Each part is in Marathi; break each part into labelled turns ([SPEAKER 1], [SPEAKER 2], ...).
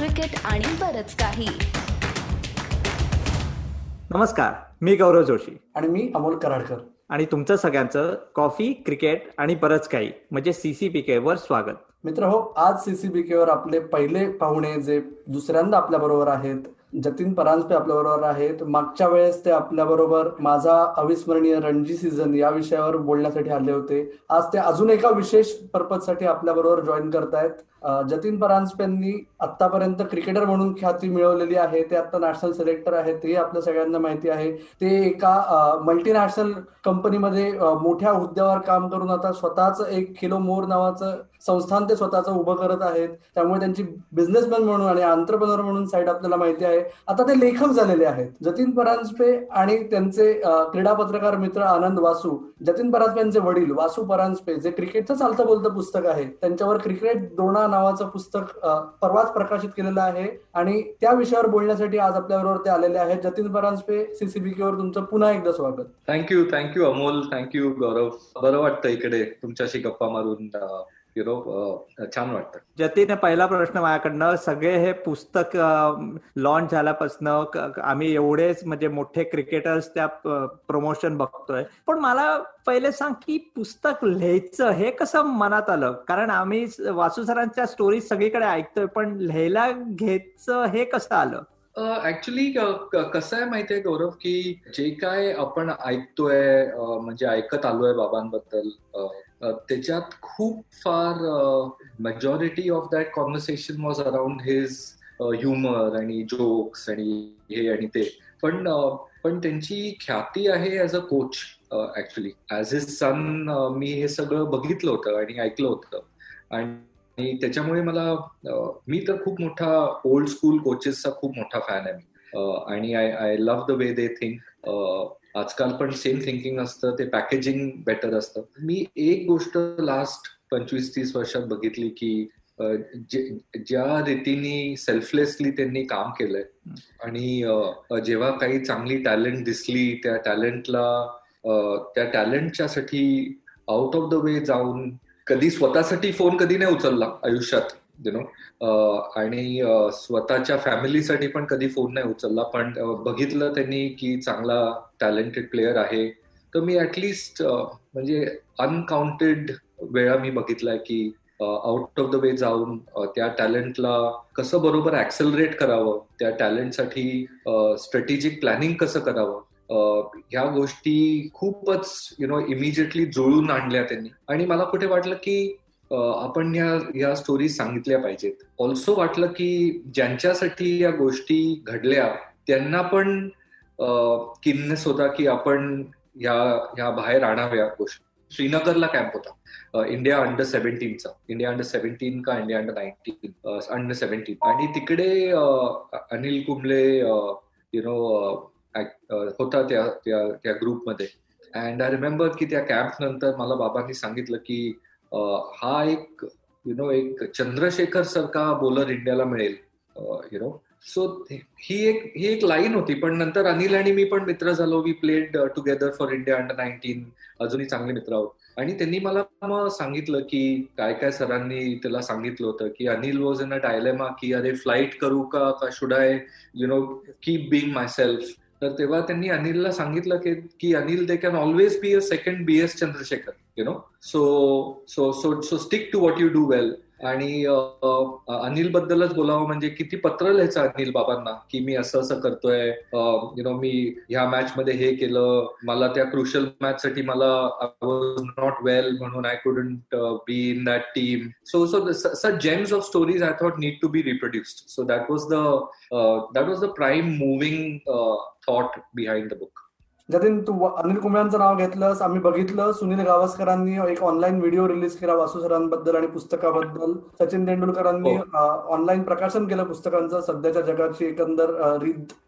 [SPEAKER 1] क्रिकेट आणि बरच काही.
[SPEAKER 2] नमस्कार मी गौरव जोशी.
[SPEAKER 3] आणि मी अमोल कराडकर.
[SPEAKER 2] आणि तुमचं सगळ्यांचं कॉफी क्रिकेट आणि बरंच काही म्हणजे सीसीपीके वर स्वागत.
[SPEAKER 3] मित्र हो आज सीसीबीके वर आपले पहिले पाहुणे जे दुसऱ्यांदा आपल्या बरोबर आहेत जतीन परांजपे आपल्या बरोबर आहेत. मागच्या वेळेस ते आपल्या बरोबर माझा अविस्मरणीय रणजी सीझन या विषयावर बोलण्यासाठी आले होते. आज ते अजून एका विशेष पर्पजसाठी आपल्या बरोबर जॉईन करतायत जतीन परांजपेंनी आतापर्यंत क्रिकेटर म्हणून ख्याती मिळवलेली आहे. ते आता नॅशनल सिलेक्टर आहेत. हे आपल्या सगळ्यांना माहिती आहे. ते एका मल्टीनॅशनल कंपनीमध्ये मोठ्या हुद्द्यावर काम करून आता स्वतःच एक किलो मोर नावाचं संस्थान ते स्वतःचं उभं करत आहेत. त्यामुळे त्यांची बिझनेसमॅन म्हणून आणि आंतरप्रनर म्हणून साईड आपल्याला माहिती आहे. आता ते लेखक झालेले आहेत. जतीन परांजपे आणि त्यांचे क्रीडा पत्रकार मित्र आनंद वासू जतीन परांजपे यांचे वडील वासू परांजपे जे क्रिकेटचं चालतं बोलतं पुस्तक आहे त्यांच्यावर क्रिकेट दोणा नावाचं पुस्तक परवाच प्रकाशित केलेलं आहे. आणि त्या विषयावर बोलण्यासाठी आज आपल्याबरोबर ते आलेले आहेत. जतीन परांजपे सीसीबीकेवर तुमचं पुन्हा एकदा स्वागत.
[SPEAKER 4] Thank you thank you Amol. Thank you Gaurav. बरं वाटतं इकडे तुमच्याशी गप्पा मारून यु नो छान वाटतं.
[SPEAKER 2] जतीने पहिला प्रश्न माझ्याकडनं सगळे हे पुस्तक लॉन्च झाल्यापासून आम्ही एवढेच म्हणजे मोठे क्रिकेटर्स त्या प्रमोशन बघतोय. पण मला पहिले सांग की पुस्तक लिहायचं हे कसं मनात आलं? कारण आम्ही वासू सरांच्या स्टोरी सगळीकडे ऐकतोय पण लिहायला घ्यायचं हे कसं आलं?
[SPEAKER 4] ऍक्च्युली कसं आहे माहितीये गौरव की जे काय आपण ऐकतोय म्हणजे ऐकत आलोय बाबांबद्दल त्याच्यात खूप फार majority of that conversation was around his humour आणि जोक्स आणि हे आणि ते. पण पण त्यांची ख्याती आहे as a coach actually as his son मी हे सगळं बघितलं होतं आणि ऐकलं होतं. आणि त्याच्यामुळे मला मी तर खूप मोठा ओल्ड स्कूल कोचेसचा खूप मोठा फॅन आहे मी. आणि I I love the way they think आजकाल पण सेम थिंकिंग असतं ते पॅकेजिंग बेटर असतं. मी एक गोष्ट लास्ट पंचवीस तीस वर्षात बघितली की ज्या रीतीने सेल्फलेसली त्यांनी काम केलंय आणि जेव्हा काही चांगली टॅलेंट दिसली त्या टॅलेंटला त्या टॅलेंटच्या साठी आउट ऑफ द वे जाऊन कधी स्वतःसाठी फोन कधी नाही उचलला आयुष्यात. यु नो आणि स्वतःच्या फॅमिलीसाठी पण कधी फोन नाही उचलला पण बघितलं त्यांनी की चांगला टॅलेंटेड प्लेअर आहे. तर मी ऍटलिस्ट म्हणजे अनकाउंटेड वेळा मी बघितलाय की आउट ऑफ द वे जाऊन त्या टॅलेंटला कसं बरोबर ऍक्सेलरेट करावं त्या टॅलेंटसाठी स्ट्रॅटेजिक प्लॅनिंग कसं करावं ह्या गोष्टी खूपच यु नो इमिजिएटली जुळून आणल्या त्यांनी. आणि मला कुठे वाटलं की आपण या या स्टोरी सांगितल्या पाहिजेत. ऑल्सो वाटलं की ज्यांच्यासाठी या गोष्टी घडल्या त्यांना पण किन्नस होता की आपण या या बाहेर आणाव्या गोष्टी. श्रीनगरला कॅम्प होता. इंडिया अंडर सेव्हन्टीनचा इंडिया अंडर सेव्हन्टीन का India under nineteen under seventeen आणि तिकडे अनिल कुंबले यु नो होता त्या त्या ग्रुपमध्ये अँड आय रिमेंबर की त्या कॅम्प नंतर मला बाबांनी सांगितलं की हा एक यु नो एक चंद्रशेखर सारखा बॉलर इंडियाला मिळेल यु नो सो ही एक ही एक लाईन होती पण नंतर अनिल आणि मी पण मित्र झालो. We played together for India under nineteen अजूनही चांगले मित्र आहोत. आणि त्यांनी मला मग सांगितलं की काय काय सरांनी त्याला सांगितलं होतं की Anil was in a dilemma की अरे फ्लाईट करू का? का should I you know keep being my self तर तेव्हा त्यांनी अनिलला सांगितलं की की Anil they can always be a second B S Chandrasekhar you know so so so so stick to what you do well आणि अनिल बद्दलच बोलावं म्हणजे किती पत्र लिहायचं अनिल बाबांना की मी असं असं करतोय यु नो मी ह्या मॅच मध्ये हे केलं मला त्या क्रुशल मॅच साठी मला वॉज नॉट वेल म्हणून I couldn't be in that team so so gems of stories I thought need to be reproduced so that was the that was the prime moving thought behind the book
[SPEAKER 3] Jatin तू अनिल कुंबळ्यांचं नाव घेतलंस आम्ही बघितलं सुनील गावस्करांनी एक ऑनलाईन व्हिडिओ रिलीज केला वासू सरांबद्दल आणि पुस्तकाबद्दल. सचिन तेंडुलकरांनी ऑनलाईन प्रकाशन केलं पुस्तकांचं सध्याच्या जगाची एकंदर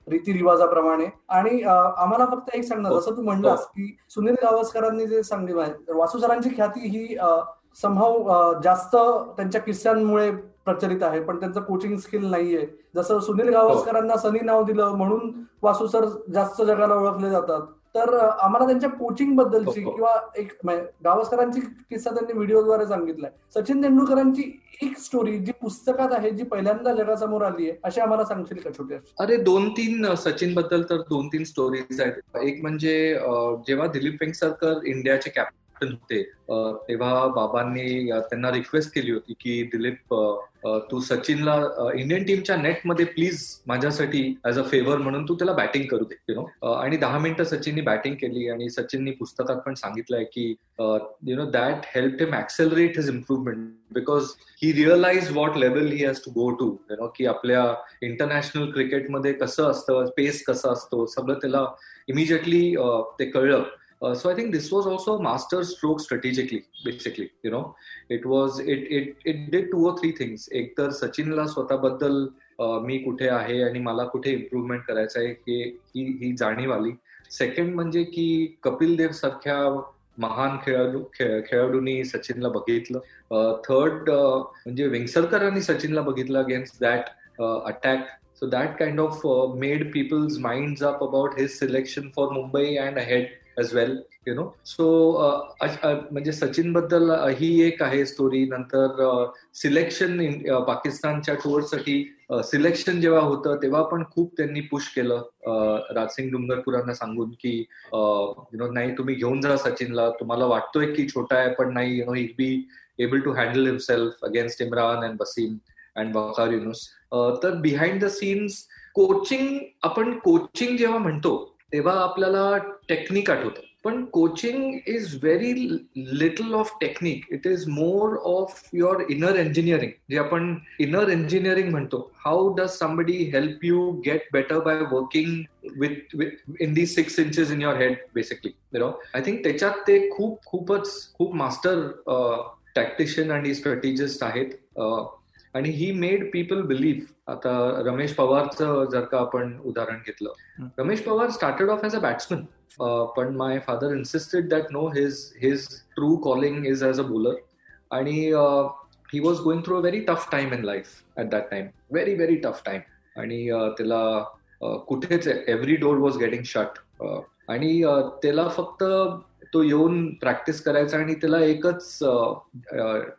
[SPEAKER 3] रीती रिवाजाप्रमाणे आणि आम्हाला फक्त एक सांगणार जसं तू म्हणलास की सुनील गावस्करांनी जे सांगितलं वासू सरांची ख्याती ही संभाव जास्त त्यांच्या किस्स्यांमुळे प्रचलित आहे पण त्यांचं कोचिंग स्किल नाहीये. जसं सुनील गावस्करांना सनी नाव दिलं म्हणून वासू सर जास्त जगाला ओळखले जातात तर आम्हाला त्यांच्या कोचिंग बद्दलची
[SPEAKER 4] हो, हो.
[SPEAKER 3] किंवा एक गावस्करांची किस्सा त्यांनी व्हिडिओद्वारे सांगितलाय. सचिन तेंडुलकरांची एक स्टोरी जी पुस्तकात आहे जी पहिल्यांदा जगासमोर आली आहे अशी आम्हाला सांगशील का छोटी
[SPEAKER 4] अरे दोन तीन सचिनबद्दल तर दोन तीन स्टोरीज आहेत. एक म्हणजे जेव्हा दिलीप वेंगसरकर इंडियाचे कॅप्टन होते. तेव्हा बाबांनी त्यांना रिक्वेस्ट केली होती की दिलीप तू सचिनला इंडियन टीमच्या नेटमध्ये प्लीज माझ्यासाठी ऍज अ फेवर म्हणून तू त्याला बॅटिंग करू दे यु नो आणि दहा मिनिटं सचिननी बॅटिंग केली आणि सचिननी पुस्तकात पण सांगितलंय की you know that help him accelerate his improvement because he realise what level he has to go to you know की आपल्या इंटरनॅशनल क्रिकेटमध्ये कसं असतं पेस कसा असतो सगळं त्याला इमिजिएटली ते कळलं. Uh, so I think this was also a master stroke strategically, basically. You know, it was it it it did two or three things. एक तर सचिनला स्वतःबद्दल uh, मी कुठे आहे आणि मला कुठे इम्प्रुव्हमेंट करायचं आहे हे ही ही जाणीव आली सेकंड म्हणजे की कपिल देव सारख्या महान खेळाडू खेळाडूंनी सचिनला बघितलं uh, थर्ड uh, म्हणजे वेंगसरकरांनी सचिनला बघितलं against that attack so that kind of made people's mind up about his selection for Mumbai and ahead as well you know so म्हणजे सचिनबद्दल ही एक आहे स्टोरी नंतर सिलेक्शन पाकिस्तानच्या टूरसाठी सिलेक्शन जेव्हा होतं तेव्हा पण खूप त्यांनी पुश केलं. राजसिंग डुंगरपुरांना सांगून की यु नो नाही तुम्ही घेऊन जा सचिनला. तुम्हाला वाटतोय की छोटा आहे पण नाही you know it be able to handle himself against Imran and Wasim and Waqar Younis तर बिहाइंड द सीन्स कोचिंग आपण कोचिंग जेव्हा म्हणतो तेव्हा आपल्याला टेक्निक आठवतं. पण coaching is very little of technique it is more of your inner engineering जे आपण इनर इंजिनिअरिंग म्हणतो how does somebody help you get better by working with in the six inches in your head basically no I think त्याच्यात ते खूप खूपच खूप मास्टर टॅक्टिशियन आणि स्ट्रॅटेजिस्ट आहेत. आणि ही मेड पीपल बिलीव्ह आता रमेश पवारचं जर का आपण उदाहरण घेतलं Ramesh Powar started off as a batsman पण my father insisted that no his his true calling is as a bowler आणि he was going through a very tough time in life at that time very very tough time आणि त्याला कुठेच every door was getting shut आणि त्याला फक्त तो येऊन प्रॅक्टिस करायचा आणि त्याला एकच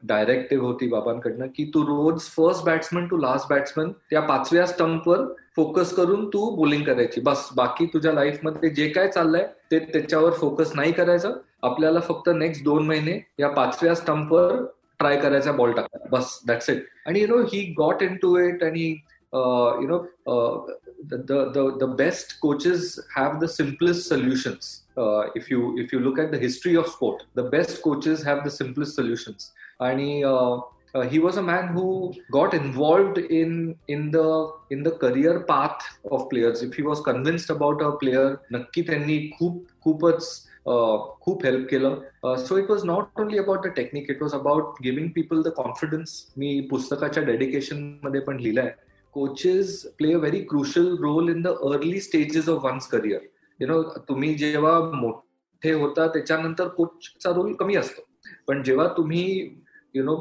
[SPEAKER 4] डायरेक्टिव्ह होती बाबांकडनं की तू रोज first batsman to last batsman त्या पाचव्या स्टंपवर फोकस करून तू बोलिंग करायची. बस बाकी तुझ्या लाईफमध्ये जे काय चाललंय ते त्याच्यावर फोकस नाही करायचं. आपल्याला फक्त नेक्स्ट दोन महिने या पाचव्या स्टंपवर ट्राय करायचा बॉल टाका बस दॅट्स इट आणि you know he got in to it आणि you know the best coaches have the simplest solutions uh, if you if you look at the history of sport the best coaches have the simplest solutions and uh, uh, he was a man who got involved in in the in the career path of players if he was convinced about a player नक्की त्यांनी खूप खूपच खूप हेल्प केलं so it was not only about the technique it was about giving people the confidence मी पुस्तकाच्या डेडिकेशनमध्ये पण लिहिलंय coaches play a very crucial role in the early stages of one's career you know तुम्ही जेव्हा मोठे होता त्याच्यानंतर कोचचा रोल कमी असतो. पण जेव्हा तुम्ही यु नो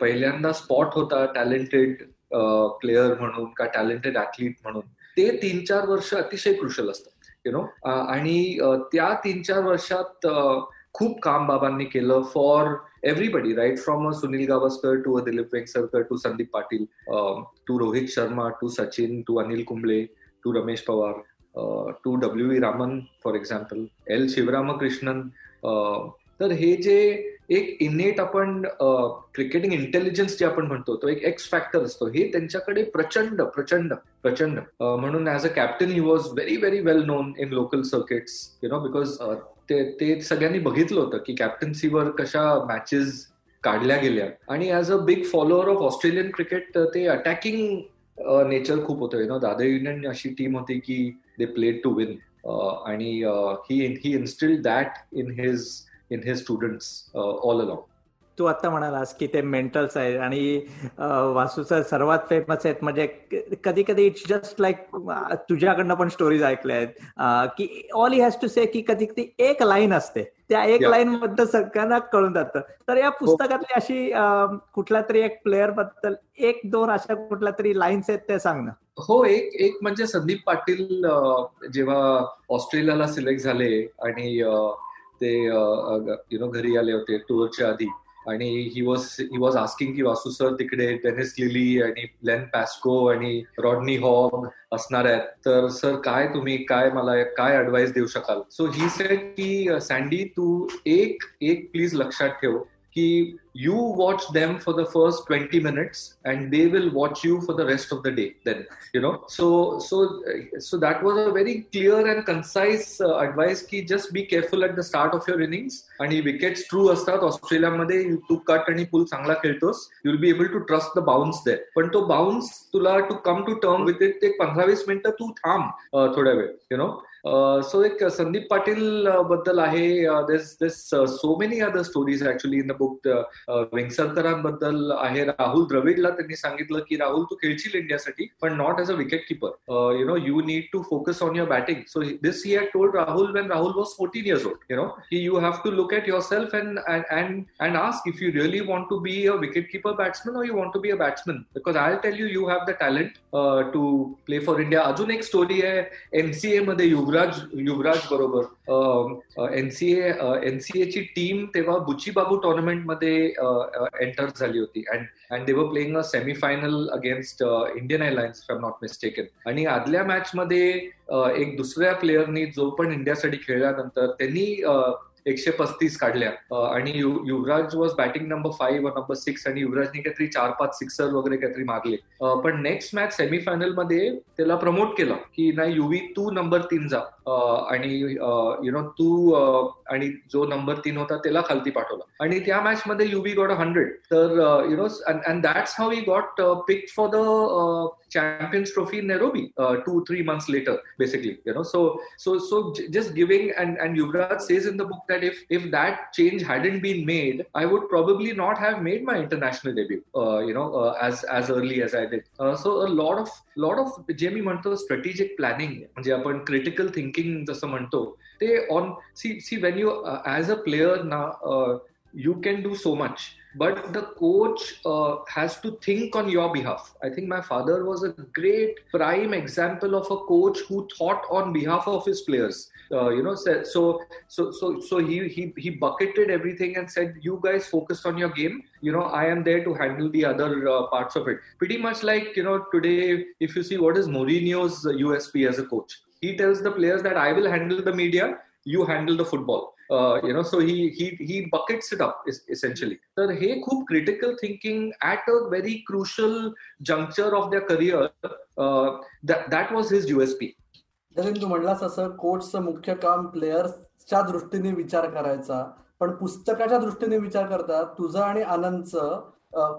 [SPEAKER 4] पहिल्यांदा स्पॉट होता टॅलेंटेड प्लेअर म्हणून का टॅलेंटेड ऍथलीट म्हणून ते तीन चार वर्ष अतिशय क्रुशल असतं यु नो आणि त्या तीन चार वर्षात खूप काम बाबांनी केलं for everybody right from a Sunil Gavaskar to a Dilip Vengsarkar to Sandeep Patil to Rohit Sharma to Sachin to Anil Kumble to Ramesh Powar. To W E Raman for example L Sivaramakrishnan तर हे जे एक इनेट आपण क्रिकेटिंग इंटेलिजन्स जे आपण म्हणतो तो एक एक्स फॅक्टर असतो. हे त्यांच्याकडे प्रचंड प्रचंड प्रचंड. म्हणून as a captain he was very very well known in local circuits you know because ते ते सगळ्यांनी बघितलं होतं की कॅप्टन्सीवर कशा मॅचेस काढल्या गेल्या. आणि as a big follower of Australian cricket ते अटॅकिंग नेचर खूप होतं. यु नो दादा युनियन अशी टीम होती की दे प्लेड टू विन आणि he he instil that in his in his students all along
[SPEAKER 2] तू आता म्हणालास की ते मेंटल्स आहेत आणि वासूचं सर्वात फेमस आहेत म्हणजे कधी कधी इट्स जस्ट लाईक तुझ्याकडनं पण स्टोरीज ऐकल्या आहेत. की all he has to say की कधी कधी एक लाईन असते. त्या एक लाईन बद्दल सगळ्यांना कळून जातं. तर या पुस्तकातली अशी कुठल्या तरी एक प्लेअरबद्दल एक दोन अशा कुठल्या तरी लाईन्स आहेत ते सांग ना.
[SPEAKER 4] हो एक एक म्हणजे संदीप पाटील जेव्हा ऑस्ट्रेलियाला सिलेक्ट झाले आणि ते यु नो घरी आले होते टूरच्या आधी आणि he was he was asking की वासू सर तिकडे टेनिस लिली आणि लेन पॅस्को आणि रॉडनी हॉग असणार आहेत. तर सर काय तुम्ही काय मला काय ऍडवाइस देऊ शकाल? सो ही सेट की सँडी तू एक एक प्लीज लक्षात ठेव. की you watch them for the first 20 minutes and they will watch you for the rest of the day then you know so so so that was a very clear and concise uh, advice ki just be careful at the start of your innings आणि विकेट्स ट्रू असतात ऑस्ट्रेलियामध्ये तू कट आणि पुल चांगला खेळतोस you will be able to trust the bounce there पण तो बाउन्स तुला to come to term with it एक पंधरा वीस मिनिटं तू थांब थोड्या वेळ यु नो सो एक संदीप पाटील बद्दल आहे this this so many other stories actually in the book वेंगसरकरांबद्दल आहे राहुल द्रविडला त्यांनी सांगितलं की राहुल तू खेळशील इंडियासाठी पण not as a wicket keeper you know you need to focus on your batting so this he had told Rahul when Rahul was fourteen years old you know की you have to look at yourself and and and ask if you really want to be a wicket keeper batsman और you want to be a batsman because I tell you you have the talent to play for India अजून एक स्टोरी आहे एनसीए मध्ये युवराज युवराज युवराज बरोबर. एनसीए एनसीएची टीम तेव्हा बुची बाबू टुर्नामेंटमध्ये एंटर झाली होती. And and they were playing a semifinal against Indian Airlines if I'm not mistaken आणि आदल्या मॅच मध्ये एक दुसऱ्या प्लेयरनी जो पण इंडियासाठी खेळल्यानंतर त्यांनी एकशे पस्तीस काढल्या. आणि Yuvraj was batting number five number six आणि युवराजने काहीतरी चार पाच सिक्सर वगैरे काहीतरी मारले. पण नेक्स्ट मॅच सेमीफायनलमध्ये त्याला प्रमोट केलं की नाही युवी तू नंबर तीन जा. आणि यु नो तू आणि जो नंबर तीन होता त्याला खालती पाठवला आणि त्या मॅच मध्ये युवी गॉट अ हंड्रेड तर you know and that's how he got pick for the Champions Trophy in Nairobi uh, two three months later, basically. You know, so so so j- just giving and and Yuvraj says in the book that if if that change hadn't been made, I would probably not have made my international debut. Uh, you know, uh, as as early as I did. so a lot of lot of जे मी म्हणतो स्ट्रॅटेजिक प्लॅनिंग म्हणजे आपण क्रिटिकल थिंकिंग जसं म्हणतो ते on see see when you as a player ना you can do so much but the coach uh, has to think on your behalf. I think my father was a great prime example of a coach who thought on behalf of his players. Uh, you know, so so so so he he he bucketed everything and said, "You guys focus on your game. You know, I am there to handle the other uh, parts of it." Pretty much like you know today, if you see what is Mourinho's USP as a coach, He tells the players that I will handle the media, you handle the football. You know so he he he buckets it up essentially. तर हे खूप critical thinking at a very crucial juncture of the career that was his USP
[SPEAKER 3] जसं तू म्हणलास असं कोचचं मुख्य काम प्लेयर्सच्या दृष्टीने विचार करायचा पण पुस्तकाच्या दृष्टीने विचार करतात तुझं आणि आनंदचं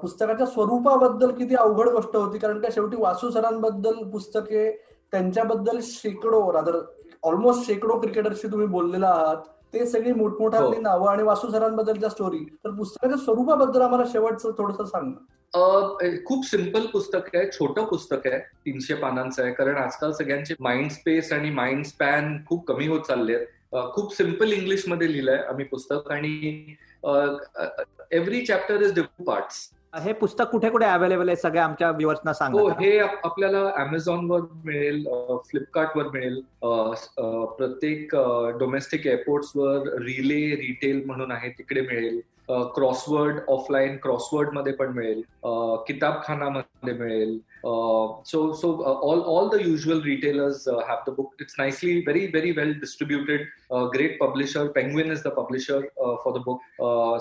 [SPEAKER 3] पुस्तकाच्या स्वरूपाबद्दल किती अवघड गोष्ट होती कारण त्या शेवटी वासू सरांबद्दल पुस्तके त्यांच्याबद्दल शेकडो रादर ऑलमोस्ट शेकडो क्रिकेटरशी तुम्ही बोललेला आहात ते सगळी मोठमोठाली नावं आणि वासू सरांबद्दलच्या स्टोरी तर पुस्तकाच्या स्वरूपाबद्दल आम्हाला शेवटचं थोडस सांग
[SPEAKER 4] खूप सिंपल पुस्तक आहे छोटं पुस्तक आहे तीनशे पानांचं आहे कारण आजकाल सगळ्यांचे माइंड स्पेस आणि माइंड स्पॅन खूप कमी होत चालले आहेत. खूप सिंपल इंग्लिशमध्ये लिहिलंय आम्ही पुस्तक आणि every chapter is different parts
[SPEAKER 2] हे पुस्तक कुठे कुठे अवेलेबल आहे? सगळ्या आमच्या व्ह्युअर्सना सांगा
[SPEAKER 4] हो हे आपल्याला अमेझॉनवर मिळेल फ्लिपकार्टवर मिळेल प्रत्येक डोमेस्टिक एअरपोर्ट्सवर रिले रिटेल म्हणून आहे तिकडे मिळेल. क्रॉसवर्ड ऑफलाईन क्रॉसवर्डमध्ये पण मिळेल. किताबखानामध्ये मिळेल. So so all all the usual retailers have the book it's nicely very very well distributed great publisher Penguin is the publisher for the book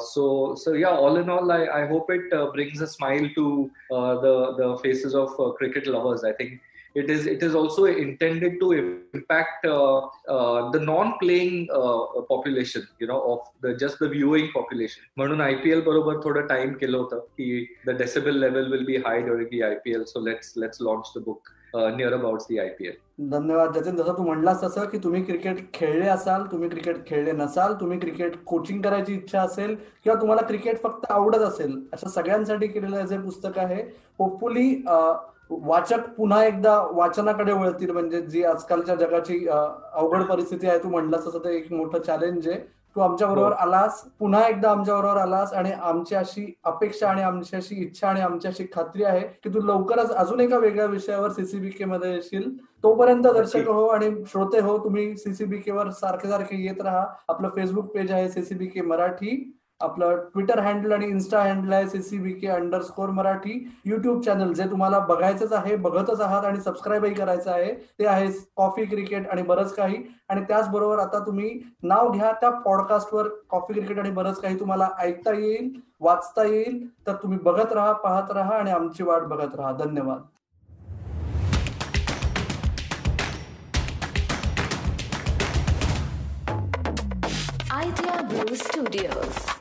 [SPEAKER 4] so so yeah all in all I I hope it brings a smile to the the faces of cricket lovers I think it is it is also intended to impact uh, uh, the non-playing uh, population you know of the just the viewing population. म्हणून आयपीएल बरोबर थोडं टाइम केलं होतं की the decibel level will be high during the IPL so let's let's launch the book near about the IPL
[SPEAKER 3] धन्यवाद जतीन. जसं तू म्हणलास तसं की तुम्ही क्रिकेट खेळले असाल तुम्ही क्रिकेट खेळले नसाल तुम्ही क्रिकेट कोचिंग करायची इच्छा असेल किंवा तुम्हाला क्रिकेट फक्त आवडत असेल अशा सगळ्यांसाठी केलेलं जे पुस्तक आहे होपफुली वाचक पुन्हा एकदा वाचनाकडे वळतील म्हणजे जी आजकालच्या जगाची अवघड परिस्थिती आहे तू म्हणलास तसं ते एक मोठं चॅलेंज आहे. तू आमच्या बरोबर
[SPEAKER 4] हो.
[SPEAKER 3] आलास पुन्हा एकदा आमच्या बरोबर आलास आणि आमची अशी अपेक्षा आणि आमची अशी इच्छा आणि आमची अशी खात्री आहे की तू लवकरच अजून एका वेगळ्या विषयावर सीसीबीके मध्ये येशील. तोपर्यंत दर्शक हो आणि श्रोते हो तुम्ही सीसीबीके वर सारखे सारखे येत राहा. आपलं फेसबुक पेज आहे सीसीबीके मराठी. आपलं ट्विटर हँडल आणि इन्स्टा हँडल आहे CCB K underscore Marathi YouTube channel जे तुम्हाला बघायचंच आहे बघतच आहात आणि सबस्क्राईबही करायचं आहे ते आहे कॉफी क्रिकेट आणि बरंच काही. आणि त्याचबरोबर आता तुम्ही नाव घ्या त्या पॉडकास्टवर कॉफी क्रिकेट आणि बरंच काही तुम्हाला ऐकता येईल वाचता येईल. तर तुम्ही बघत राहा पाहत राहा आणि आमची वाट बघत राहा. धन्यवाद.
[SPEAKER 1] Idea Blue Studios.